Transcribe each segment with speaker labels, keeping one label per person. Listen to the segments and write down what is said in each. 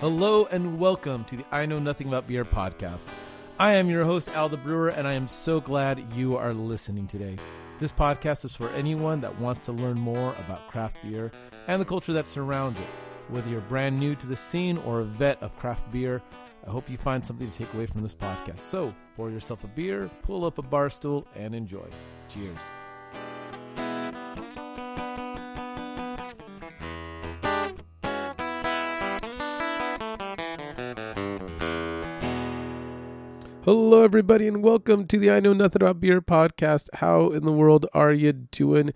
Speaker 1: Hello and welcome to the I Know Nothing About Beer podcast. I am your host, Al the Brewer, and I am so glad you are listening today. This podcast is for anyone that wants to learn more about craft beer and the culture that surrounds it. Whether you're brand new to the scene or a vet of craft beer, I hope you find something to take away from this podcast. So pour yourself a beer, pull up a bar stool, and enjoy. Cheers. Hello, everybody, and welcome to the I Know Nothing About Beer podcast. How in the world are you doing?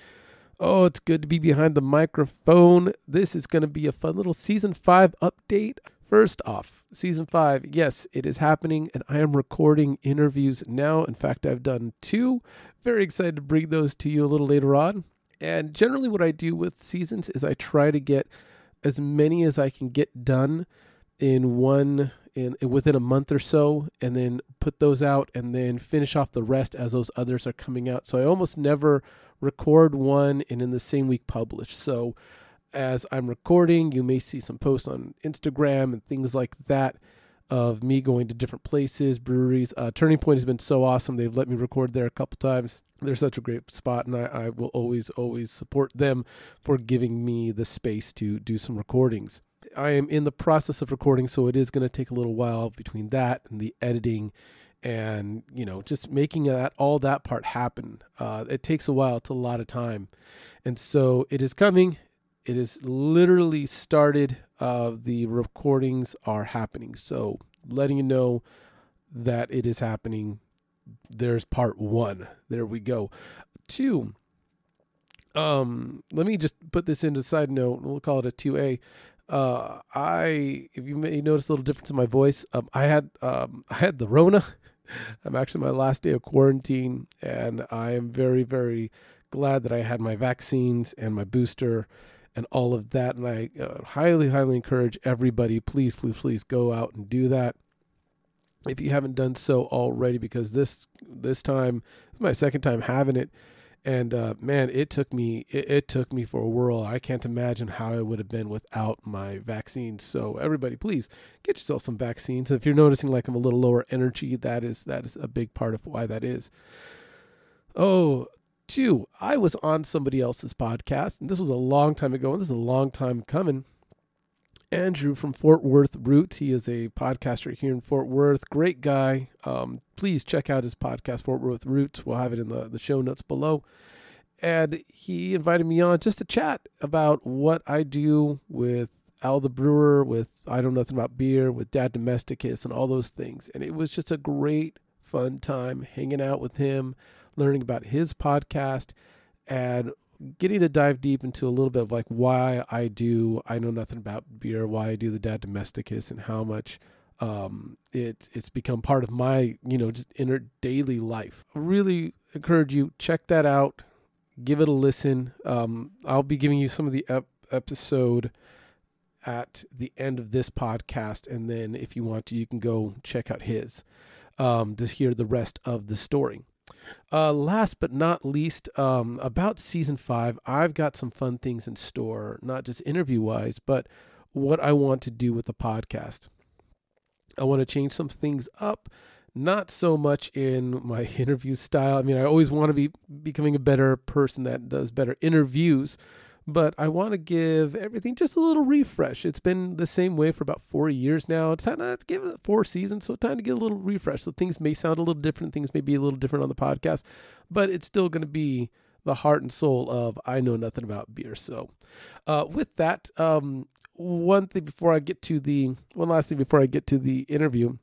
Speaker 1: Oh, it's good to be behind the microphone. This is going to be a fun little season five update. First off, season five, yes, it is happening, and I am recording interviews now. In fact, I've done two. Very excited to bring those to you a little later on. And generally, what I do with seasons is I try to get as many as I can get done in one in within a month or so and then put those out and then finish off the rest as those others are coming out. So i almost never record one and in the same week publish. So as i'm recording you may see some posts on instagram and things like that of me going to different places breweries. Uh, turning point has been so awesome. They've let me record there a couple times. They're such a great spot and I, I will always always support them for giving me the space to do some recordings I am in the process of recording, so it is going to take a little while between that and the editing, and you know, just making that all that part happen. Uh, it takes a while; it's a lot of time, and so it is coming. It is literally started. Uh, the recordings are happening, so letting you know that it is happening. There's part one. There we go. Two. Um, let me just put this into side note. We'll call it a two A uh, I if you may notice a little difference in my voice, um, I had um, I had the Rona. I'm actually my last day of quarantine, and I am very very glad that I had my vaccines and my booster and all of that. And I uh, highly highly encourage everybody, please please please go out and do that if you haven't done so already, because this this time this is my second time having it and uh, man, it took me it, it, took me for a whirl. I can't imagine how it would have been without my vaccines. So everybody, please get yourself some vaccines. If you're noticing like I'm a little lower energy, that is that is a big part of why that is. Oh, two, I was on somebody else's podcast, and this was a long time ago, and this is a long time coming. Andrew from Fort Worth Roots. He is a podcaster here in Fort Worth. Great guy. Um, please check out his podcast, Fort Worth Roots. We'll have it in the, the show notes below. And he invited me on just to chat about what I do with Al the Brewer, with I don't Know Nothing About Beer, with Dad Domesticus, and all those things. And it was just a great, fun time hanging out with him, learning about his podcast, and getting to dive deep into a little bit of like why I do I know nothing about beer, why I do the Dad Domesticus, and how much um, it it's become part of my you know just inner daily life. I really encourage you check that out, give it a listen. Um, I'll be giving you some of the ep- episode at the end of this podcast, and then if you want to, you can go check out his um, to hear the rest of the story. Uh, last but not least, um, about season five, I've got some fun things in store, not just interview wise, but what I want to do with the podcast. I want to change some things up, not so much in my interview style. I mean, I always want to be becoming a better person that does better interviews, but I want to give everything just a little refresh. It's been the same way for about four years now. It's time to give it four seasons, so time to get a little refresh. So things may sound a little different, things may be a little different on the podcast, but it's still going to be the heart and soul of I know nothing about beer. So, uh, with that, um, one thing before I get to the one last thing before I get to the interview,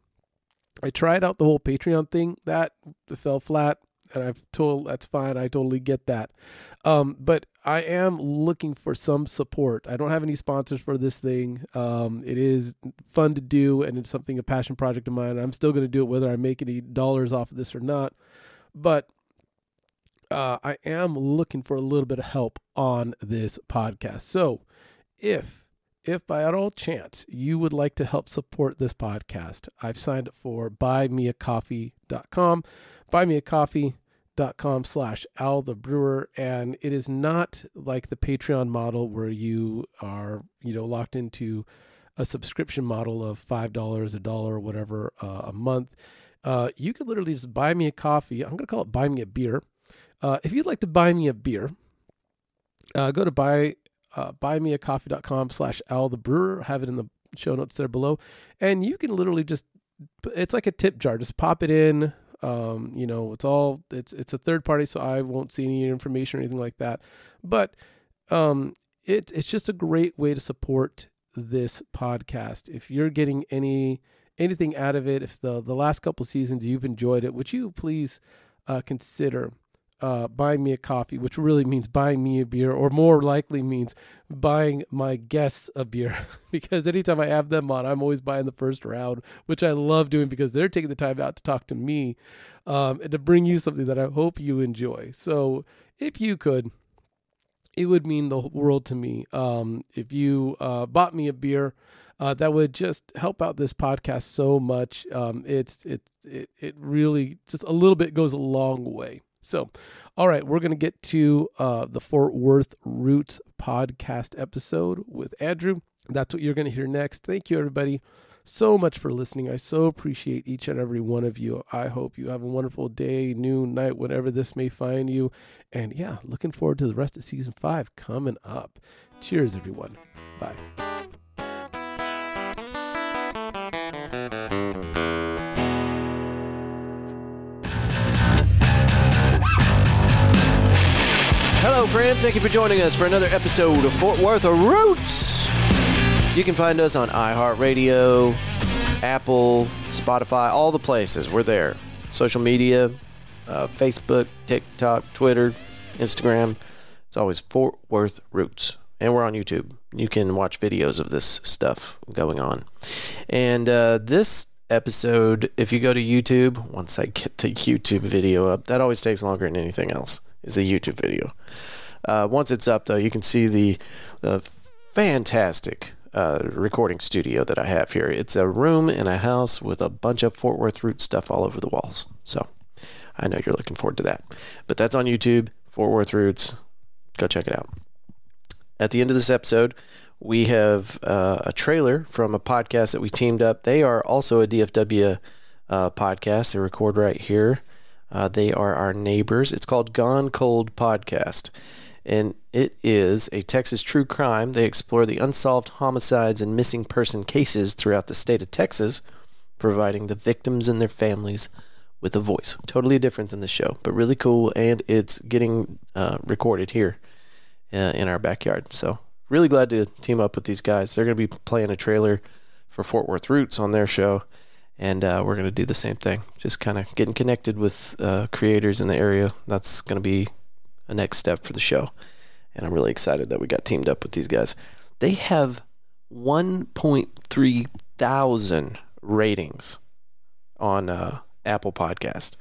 Speaker 1: I tried out the whole Patreon thing. That fell flat and I've told that's fine. I totally get that. Um, but I am looking for some support. I don't have any sponsors for this thing. Um, it is fun to do, and it's something a passion project of mine. I'm still going to do it whether I make any dollars off of this or not. But uh, I am looking for a little bit of help on this podcast. So if if by at all chance you would like to help support this podcast, I've signed up for buymeacoffee.com. Buy me a coffee slash al the brewer and it is not like the patreon model where you are you know locked into a subscription model of five dollars, a dollar, whatever uh, a month, uh, you could literally just buy me a coffee. I'm going to call it buy me a beer. Uh, if you'd like to buy me a beer, uh, go to buy uh, buymeacoffee.com slash Al the Brewer. Have it in the show notes there below, and you can literally just it's like a tip jar. Just pop it in. Um, you know, it's all it's it's a third party, so I won't see any information or anything like that. But um, it it's just a great way to support this podcast. If you're getting any anything out of it, if the the last couple seasons you've enjoyed it, would you please uh, consider uh, buying me a coffee, which really means buying me a beer, or more likely means buying my guests a beer. because anytime I have them on, I'm always buying the first round, which I love doing because they're taking the time out to talk to me um, and to bring you something that I hope you enjoy. So if you could, it would mean the world to me um, if you uh, bought me a beer. Uh, that would just help out this podcast so much. Um, it's it, it it really just a little bit goes a long way. So, all right, we're going to get to uh, the Fort Worth Roots podcast episode with Andrew. That's what you're going to hear next. Thank you, everybody, so much for listening. I so appreciate each and every one of you. I hope you have a wonderful day, noon, night, whatever this may find you. And yeah, looking forward to the rest of season five coming up. Cheers, everyone. Bye.
Speaker 2: Hello, friends. Thank you for joining us for another episode of Fort Worth Roots. You can find us on iHeartRadio, Apple, Spotify, all the places. We're there. Social media, uh, Facebook, TikTok, Twitter, Instagram. It's always Fort Worth Roots. And we're on YouTube. You can watch videos of this stuff going on. And uh, this episode, if you go to YouTube, once I get the YouTube video up, that always takes longer than anything else is a YouTube video. Uh, once it's up, though, you can see the, the fantastic uh, recording studio that I have here. It's a room in a house with a bunch of Fort Worth root stuff all over the walls. So I know you're looking forward to that. But that's on YouTube, Fort Worth Roots. Go check it out. At the end of this episode, we have uh, a trailer from a podcast that we teamed up. They are also a DFW uh, podcast. They record right here. Uh, they are our neighbors. It's called Gone Cold Podcast. And it is a Texas true crime. They explore the unsolved homicides and missing person cases throughout the state of Texas, providing the victims and their families with a voice. Totally different than the show, but really cool. And it's getting uh, recorded here uh, in our backyard. So, really glad to team up with these guys. They're going to be playing a trailer for Fort Worth Roots on their show and uh, we're going to do the same thing. Just kind of getting connected with uh, creators in the area. That's going to be a next step for the show, and I'm really excited that we got teamed up with these guys. They have 1.3 thousand ratings on uh, Apple Podcast.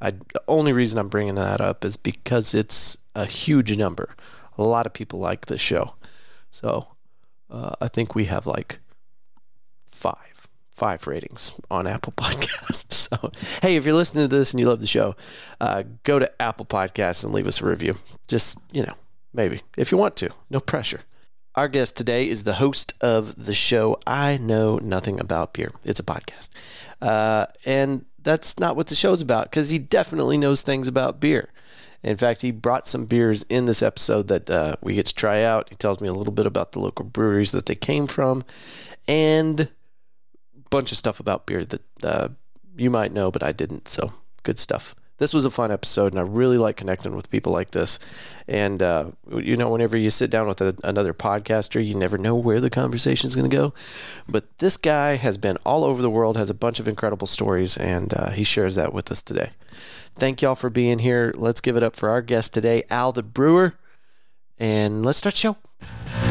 Speaker 2: I, the only reason I'm bringing that up is because it's a huge number. A lot of people like this show, so uh, I think we have like five five ratings on Apple Podcasts. So, hey, if you're listening to this and you love the show, uh, go to Apple Podcasts and leave us a review. Just, you know, maybe if you want to, no pressure. Our guest today is the host of the show I Know Nothing About Beer. It's a podcast. Uh, and that's not what the show's about because he definitely knows things about beer. In fact, he brought some beers in this episode that uh, we get to try out. He tells me a little bit about the local breweries that they came from and bunch of stuff about beer that uh, you might know, but I didn't. So good stuff. This was a fun episode, and I really like connecting with people like this. And uh, you know, whenever you sit down with a, another podcaster, you never know where the conversation is going to go. But this guy has been all over the world, has a bunch of incredible stories, and uh, he shares that with us today. Thank y'all for being here. Let's give it up for our guest today, Al the Brewer, and let's start the show.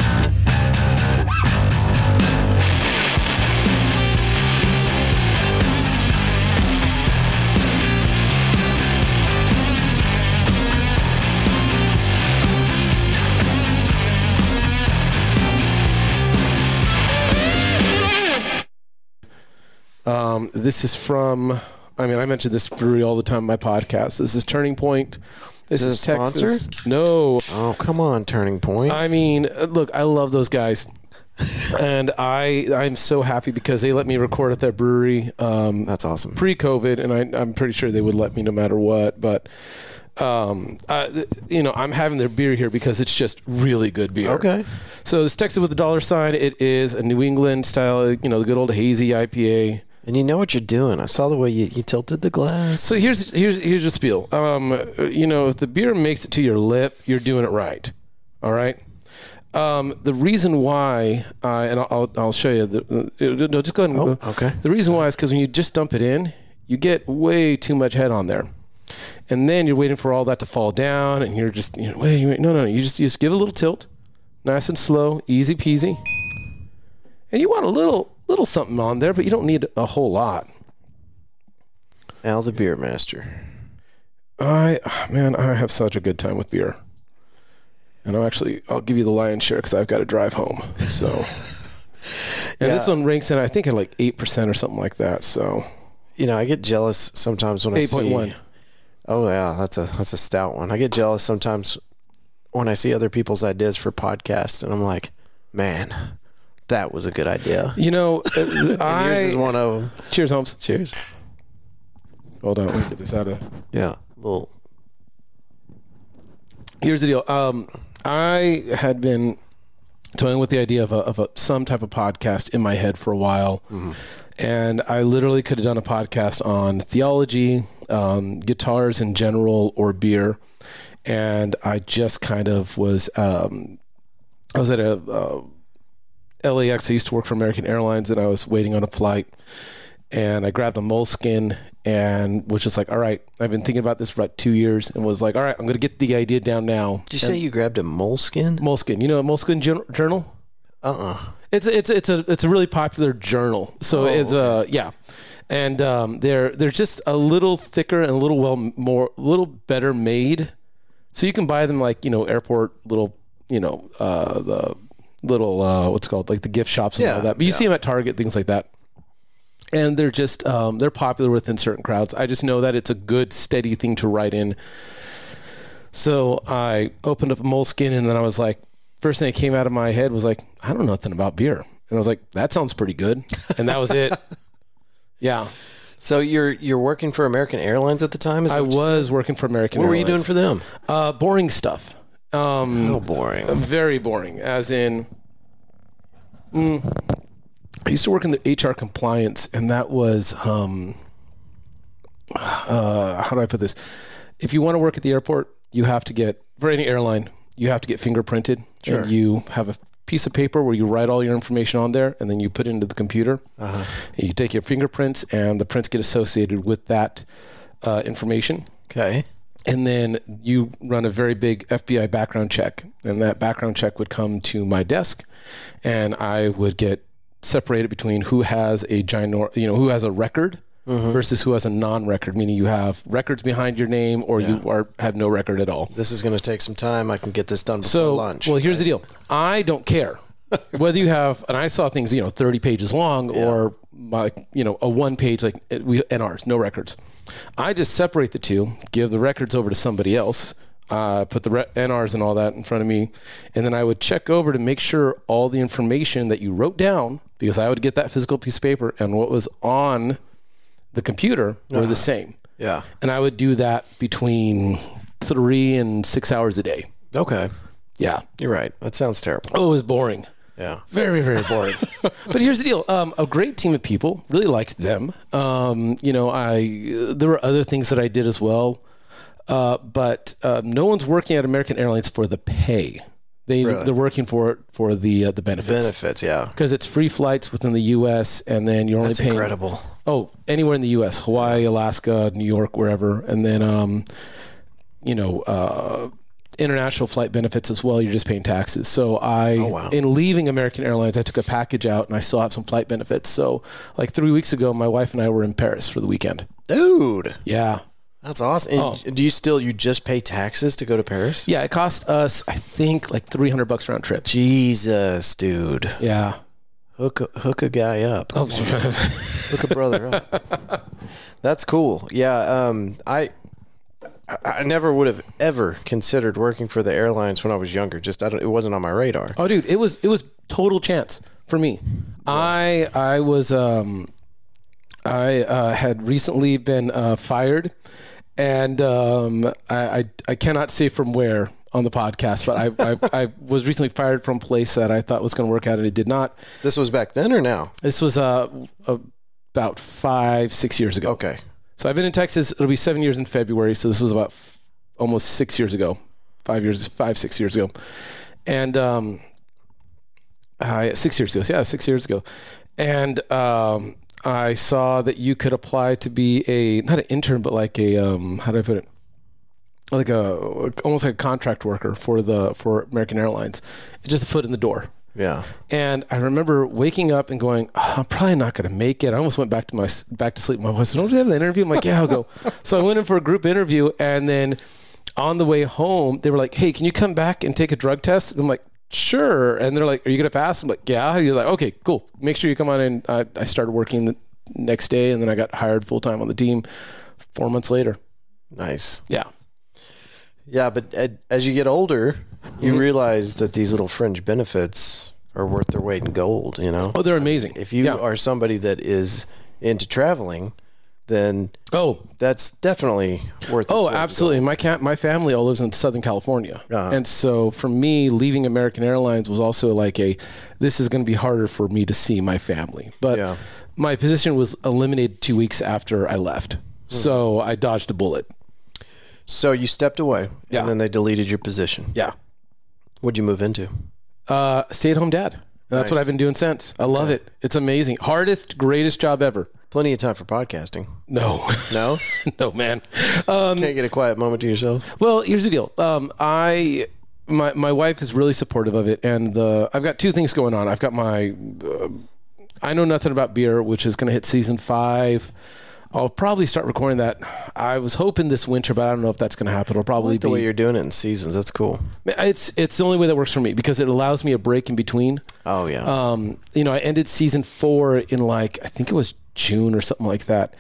Speaker 1: Um, this is from. I mean, I mention this brewery all the time in my podcast. This is Turning Point. This
Speaker 2: Is
Speaker 1: is, Texas. No,
Speaker 2: Oh, come on, Turning Point.
Speaker 1: I mean, uh, look, I love those guys. and I I'm so happy because they let me record at their brewery um,
Speaker 2: That's awesome.
Speaker 1: pre-COVID, and I, I'm pretty sure they would let me no matter what. But um, uh, you know, I'm having their beer here because it's just really good beer.
Speaker 2: Okay.
Speaker 1: So this Texas with the dollar sign. It is a New England style, you know, the good old hazy IPA.
Speaker 2: And you know what you're doing. I saw the way you, you tilted the glass.
Speaker 1: So here's here's here's the spiel. Um, you know, if the beer makes it to your lip, you're doing it right. All right. Um, the reason why, uh, and I'll, I'll I'll show you. The, uh, no, just go ahead. And,
Speaker 2: Oh, okay.
Speaker 1: The reason why is because when you just dump it in, you get way too much head on there, and then you're waiting for all that to fall down, and you're just you know wait, wait no no you just you just give a little tilt, nice and slow, easy peasy, and you want a little little something on there, but you don't need a whole lot.
Speaker 2: Al the beer master.
Speaker 1: I man, I have such a good time with beer, and I'm actually I'll give you the lion's share because I've got to drive home. So, and this one ranks in I think at like eight percent or something like that. So
Speaker 2: You know, I get jealous sometimes when I see.
Speaker 1: point one.
Speaker 2: Oh yeah, that's a that's a stout one. I get jealous sometimes when I see other people's ideas for podcasts, and I'm like, man, that was a good idea.
Speaker 1: You know, uh,
Speaker 2: And yours is one of them.
Speaker 1: cheers, Holmes.
Speaker 2: Cheers.
Speaker 1: Hold on, let me get this out of.
Speaker 2: Yeah, little.
Speaker 1: Here's the deal. Um, I had been toying with the idea of a, of a some type of podcast in my head for a while, and I literally could have done a podcast on theology, um, guitars in general, or beer. And I just kind of was. Um, I was at a uh, LAX. I used to work for American Airlines, and I was waiting on a flight. And I grabbed a moleskin and was just like, "All right, I've been thinking about this for about two years," and was like, "All right, I'm going to get the idea down now."
Speaker 2: Did you say you grabbed a moleskin?
Speaker 1: Moleskin. You know a Moleskin journal?
Speaker 2: Uh uh
Speaker 1: It's it's it's a it's a really popular journal. So
Speaker 2: Oh,
Speaker 1: it's uh yeah, and um, they're they're just a little thicker and a little well more a little better made. So you can buy them like you know airport little you know uh, the little uh, what's called like the gift shops and
Speaker 2: Yeah,
Speaker 1: all that. But you
Speaker 2: yeah.
Speaker 1: see them at Target things like that. And they're just um, they're popular within certain crowds. I just know that it's a good steady thing to write in. So I opened up a moleskin and then I was like, first thing that came out of my head was like, I don't know nothing about beer. And I was like, that sounds pretty good. And that was it. yeah.
Speaker 2: So you're you're working for American Airlines at the time? Is
Speaker 1: I
Speaker 2: what you said?
Speaker 1: was working for American
Speaker 2: What were you doing for them?
Speaker 1: Uh, boring stuff. Um,
Speaker 2: Oh, boring.
Speaker 1: very boring. As in, mm, I used to work in the HR compliance, and that was um, uh, how do I put this? If you want to work at the airport, you have to get for any airline, you have to get fingerprinted,
Speaker 2: Sure.
Speaker 1: and you have a piece of paper where you write all your information on there, and then you put it into the computer.
Speaker 2: Uh-huh.
Speaker 1: You take your fingerprints, and the prints get associated with that uh, information
Speaker 2: Okay.
Speaker 1: And then you run a very big FBI background check, and that background check would come to my desk, and I would get separated between who has a ginor, you know, who has a record mm-hmm. versus who has a non-record, meaning you have records behind your name or you are have no record at all.
Speaker 2: This is going to take some time. I can get this done before
Speaker 1: So,
Speaker 2: lunch.
Speaker 1: well, here's the deal. I don't care whether you have, and I saw things, you know, 30 pages long or my, you know, a one page like it- we NRs, no records. I just separate the two, give the records over to somebody else, uh, put the re- NRs and all that in front of me, and then I would check over to make sure all the information that you wrote down, because I would get that physical piece of paper and what was on the computer were the same.
Speaker 2: yeah.
Speaker 1: And I would do that between three and six hours a day.
Speaker 2: Okay.
Speaker 1: Yeah.
Speaker 2: You're right. That sounds terrible.
Speaker 1: Oh, it was boring.
Speaker 2: Yeah.
Speaker 1: Very, very boring. but here's the deal: um, a great team of people. Really liked them. Um, you know, I there were other things that I did as well, uh, but uh, no one's working at American Airlines for the pay. They
Speaker 2: Really?
Speaker 1: they're working for it for the uh, the benefits
Speaker 2: Benefits. Yeah.
Speaker 1: because it's free flights within the U.S. and then you're only
Speaker 2: That's
Speaker 1: paying
Speaker 2: incredible.
Speaker 1: oh anywhere in the U.S. Hawaii, Alaska, New York, wherever, and then um, you know. International flight benefits as well you're just paying taxes so i
Speaker 2: Oh, wow.
Speaker 1: in leaving american airlines i took a package out and i still have some flight benefits so like three weeks ago my wife and i were in paris for the weekend
Speaker 2: Dude.
Speaker 1: yeah
Speaker 2: That's awesome.
Speaker 1: Oh.
Speaker 2: Do you still you just pay taxes to go to Paris?
Speaker 1: yeah it cost us i think like 300 bucks round trip
Speaker 2: Jesus, dude.
Speaker 1: yeah
Speaker 2: Hook a, hook a guy up.
Speaker 1: oh,
Speaker 2: hook a brother up. That's cool. Yeah. Um. I I, never would have ever considered working for the airlines when I was younger. Just I don't, it wasn't on my radar.
Speaker 1: Oh, dude, it was it was total chance for me. I I was um, I uh, had recently been uh, fired, and um, I, I I cannot say from where on the podcast, but I I, I was recently fired from a place that I thought was going to work out, and it did not.
Speaker 2: This was back then or now?
Speaker 1: This was uh, about five six years ago.
Speaker 2: Okay.
Speaker 1: So I've been in Texas. It'll be seven years in February. So this was about f- almost six years ago, five years, five six years ago, and um, uh, six years ago. Yeah, six years ago, and um, I saw that you could apply to be a not an intern, but like a um, how do I put it? Like a almost like a contract worker for the for American Airlines, just a foot in the door.
Speaker 2: Yeah.
Speaker 1: And I remember waking up and going, oh, I'm probably not going to make it. I almost went back to my back to sleep. My wife said, "Don't you have the interview?" I'm like, "Yeah, I'll go." so I went in for a group interview, and then on the way home, they were like, "Hey, can you come back and take a drug test?" And I'm like, "Sure." And they're like, "Are you going to pass?" I'm like, "Yeah." You're like, "Okay, cool. Make sure you come on in." I, I started working the next day, and then I got hired full time on the team. Four months later.
Speaker 2: Nice.
Speaker 1: Yeah.
Speaker 2: Yeah, but as you get older, you realize that these little fringe benefits are worth their weight in gold. You know,
Speaker 1: Oh, they're amazing.
Speaker 2: if you
Speaker 1: yeah.
Speaker 2: are somebody that is into traveling, then
Speaker 1: oh,
Speaker 2: that's definitely worth. its
Speaker 1: Oh,
Speaker 2: in
Speaker 1: absolutely. My cat, my family all lives in Southern California,
Speaker 2: Uh-huh.
Speaker 1: and so for me, leaving American Airlines was also like a, this is going to be harder for me to see my family. But
Speaker 2: Yeah.
Speaker 1: my position was eliminated two weeks after I left,
Speaker 2: Hmm.
Speaker 1: so I dodged a bullet.
Speaker 2: So you stepped away,
Speaker 1: Yeah.
Speaker 2: and then they deleted your position.
Speaker 1: Yeah,
Speaker 2: What'd you move into?
Speaker 1: uh, stay-at-home dad. And That's what I've been doing since. I love it. It's amazing. Hardest, greatest job ever.
Speaker 2: Plenty of time for podcasting.
Speaker 1: No,
Speaker 2: No,
Speaker 1: no, man. Um,
Speaker 2: can't get a quiet moment to yourself.
Speaker 1: Well, here's the deal. Um, I my my wife is really supportive of it, and the I've got two things going on. I've got my uh, I know nothing about beer, which is going to hit season five. I'll probably start recording that. I was hoping this winter, but I don't know if that's going to happen. It'll probably
Speaker 2: The way you're doing it in seasons, that's cool.
Speaker 1: It's it's the only way that works for me because it allows me a break in between.
Speaker 2: Oh yeah.
Speaker 1: Um, you know, I ended season four in like I think it was June or something like that,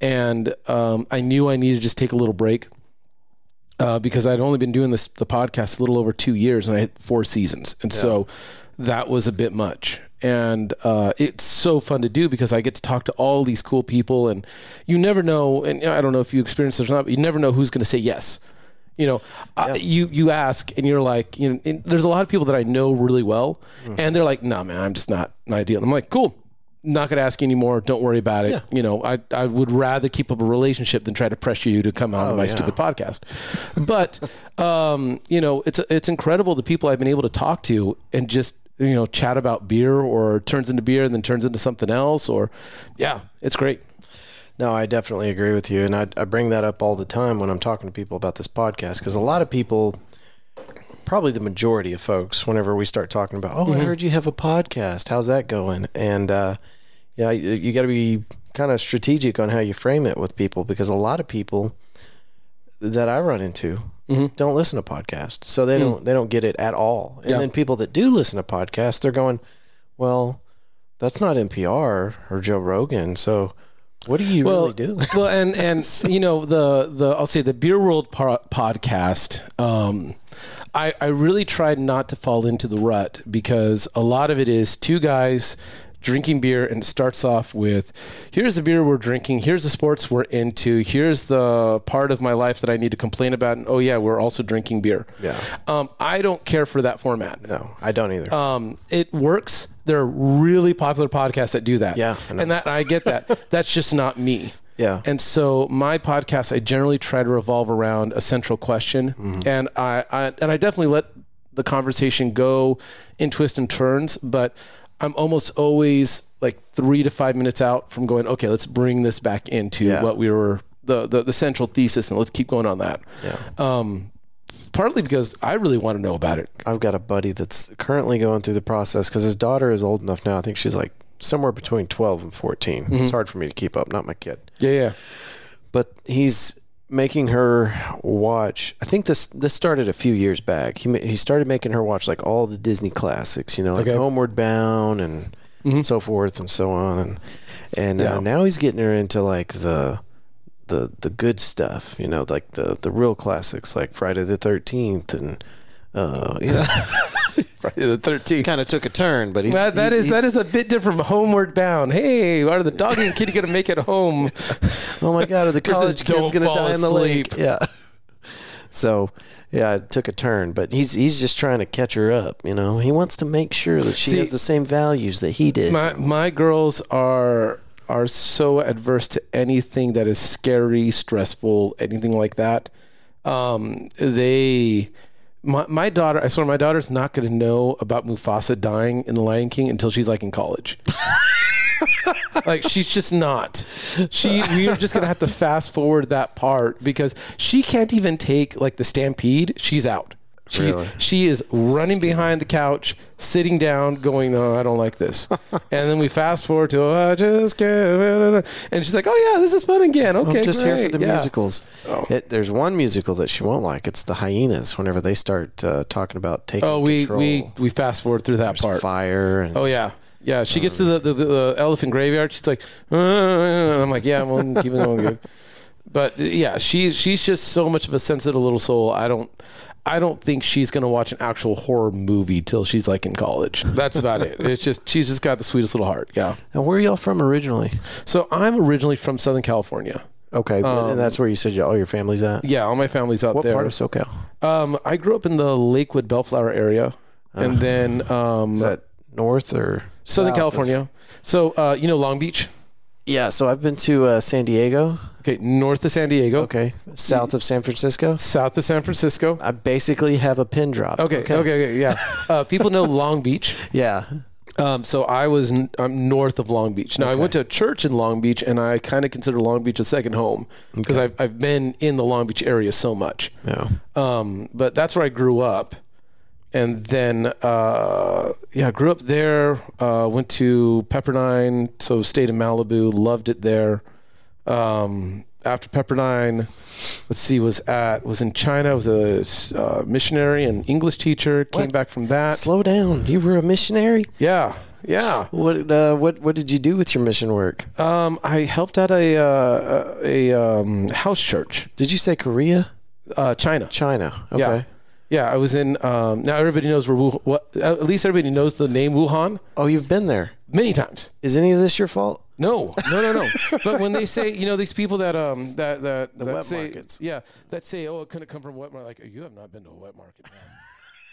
Speaker 1: and um, I knew I needed to just take a little break uh, because I'd only been doing this the podcast a little over two years, and I had four seasons, and so that was a bit much. And uh, it's so fun to do because I get to talk to all these cool people, and you never know. And I don't know if you experience this or not, but you never know who's going to say yes. You know, uh, you you ask, and you're like, you know, there's a lot of people that I know really well, and they're like, "No, man, I'm just not an ideal." I'm like, "Cool, not gonna ask you anymore. Don't worry about it." You know, I I would rather keep up a relationship than try to pressure you to come on to my
Speaker 2: yeah.
Speaker 1: stupid podcast. But um, you know, it's it's incredible the people I've been able to talk to and just you know chat about beer or turns into beer and then turns into something else or yeah, it's great.
Speaker 2: No, I definitely agree with you, and I, I bring that up all the time when I'm talking to people about this podcast because a lot of people, probably the majority of folks, whenever we start talking about, oh, I heard you have a podcast, how's that going? And uh, yeah, you, you got to be kind of strategic on how you frame it with people because a lot of people that I run into don't listen to podcasts, so they don't they don't get it at all. And
Speaker 1: Yeah.
Speaker 2: then people that do listen to podcasts, they're going, well, that's not NPR or Joe Rogan, so. What do you really do?
Speaker 1: well, and and you know the the I'll say the Beer World po- podcast. Um, I I really tried not to fall into the rut because a lot of it is two guys drinking beer and it starts off with here's the beer we're drinking here's the sports we're into here's the part of my life that i need to complain about and oh yeah we're also drinking beer
Speaker 2: Yeah.
Speaker 1: um, i don't care for that format
Speaker 2: No, I don't either.
Speaker 1: um, it works. There are really popular podcasts that do that.
Speaker 2: Yeah,
Speaker 1: and that I get that. That's just not me.
Speaker 2: Yeah.
Speaker 1: And so my podcast, I generally try to revolve around a central question,
Speaker 2: Mm-hmm.
Speaker 1: and I, I and I definitely let the conversation go in twists and turns, but I'm almost always like three to five minutes out from going. Okay, let's bring this back into
Speaker 2: Yeah.
Speaker 1: what we were the, the the central thesis, and let's keep going on that.
Speaker 2: Yeah.
Speaker 1: Um, partly because I really want to know about it.
Speaker 2: I've got a buddy that's currently going through the process because his daughter is old enough now. I think she's like somewhere between 12 and 14.
Speaker 1: Mm-hmm.
Speaker 2: It's hard for me to keep up, not my kid.
Speaker 1: Yeah, yeah.
Speaker 2: But he's making her watch. I think this this started a few years back. He he started making her watch like all the Disney classics, you know, like
Speaker 1: Okay. Mm-hmm.
Speaker 2: Homeward Bound and so forth and so on. And and
Speaker 1: Yeah.
Speaker 2: uh, now he's getting her into like the the the good stuff, you know, like the the real classics, like Friday the Thirteenth, and uh, you know,
Speaker 1: Friday the Thirteenth.
Speaker 2: kind of took a turn. But he's,
Speaker 1: That, that
Speaker 2: he's-
Speaker 1: is that is a bit different from Homeward Bound. Hey, are the doggy and kitty gonna make it home?
Speaker 2: oh my god, are the college kids gonna
Speaker 1: fall
Speaker 2: die in the
Speaker 1: asleep.
Speaker 2: lake? Yeah. So, yeah, it took a turn, but he's he's just trying to catch her up. You know, he wants to make sure that she
Speaker 1: See-
Speaker 2: has the same values that he did.
Speaker 1: My my girls are are so adverse to anything that is scary, stressful, anything like that. Um, they, my my daughter, I swear, my daughter's not going to know about Mufasa dying in The Lion King until she's like in college. like she's just not. She we are just gonna have to fast forward that part because she can't even take like the stampede. She's out. She,
Speaker 2: Really?
Speaker 1: she is running behind the couch, sitting down, going, "No, I don't like this." and then we fast forward to, "I just can't," and she's like, "Oh yeah, this is fun again." Okay,
Speaker 2: I'm just
Speaker 1: great.
Speaker 2: here for the
Speaker 1: yeah.
Speaker 2: musicals.
Speaker 1: Oh.
Speaker 2: It, there's one musical that she won't like. It's the hyenas. Whenever they start uh, talking about taking
Speaker 1: Oh, we
Speaker 2: control,
Speaker 1: we we fast forward through that
Speaker 2: There's
Speaker 1: part.
Speaker 2: fire. And,
Speaker 1: Oh yeah, yeah. She gets to the, the, the elephant graveyard. She's like, uh, I'm like, yeah, well, keep it going good. But yeah, she's she's just so much of a sensitive little soul. I don't. I don't think she's gonna watch an actual horror movie till she's like in college. That's about it. It's just she's just got the sweetest little heart. Yeah.
Speaker 2: And where are y'all from originally?
Speaker 1: So I'm originally from Southern California.
Speaker 2: Okay,
Speaker 1: Um,
Speaker 2: and that's where you said all your family's at.
Speaker 1: Yeah, all my family's out
Speaker 2: What
Speaker 1: there.
Speaker 2: part of SoCal?
Speaker 1: um, I grew up in the Lakewood Bellflower area, and then um,
Speaker 2: Is that north or
Speaker 1: Southern
Speaker 2: south of-
Speaker 1: California. So uh, you know Long Beach.
Speaker 2: Yeah, so I've been to uh, San Diego.
Speaker 1: Okay, north of San Diego,
Speaker 2: Okay, south of San Francisco.
Speaker 1: south of San Francisco.
Speaker 2: I basically have a pin drop.
Speaker 1: Okay, okay, okay, yeah. Uh, people know Long Beach.
Speaker 2: Yeah.
Speaker 1: Um, so I was n- I'm north of Long Beach. Now I went to a church in Long Beach, and I kind of consider Long Beach a second home because I've I've been in the Long Beach area so much.
Speaker 2: Yeah.
Speaker 1: Um, but that's where I grew up, and then uh, yeah, I grew up there. Uh, went to Pepperdine, so stayed in Malibu. Loved it there. Um, after Pepperdine, let's see, was at was in China. Was a uh, missionary and English teacher. Came
Speaker 2: What?
Speaker 1: back from that.
Speaker 2: Slow down. You were a missionary.
Speaker 1: Yeah, yeah.
Speaker 2: What uh, what what did you do with your mission work?
Speaker 1: Um, I helped out a uh, a um, house church,
Speaker 2: Did you say Korea?
Speaker 1: uh, China.
Speaker 2: China. Okay.
Speaker 1: Yeah. Yeah, I was in. Um, now everybody knows where. Wu- what, at least everybody knows the name Wuhan
Speaker 2: Oh, you've been there.
Speaker 1: many times.
Speaker 2: Is any of this your fault?
Speaker 1: No, no, no, no. but when they say, you know, these people that um that that, that
Speaker 2: wet
Speaker 1: say,
Speaker 2: markets.
Speaker 1: yeah, that say, oh, it couldn't come from a wet market. Like you have not been to a wet market. Man.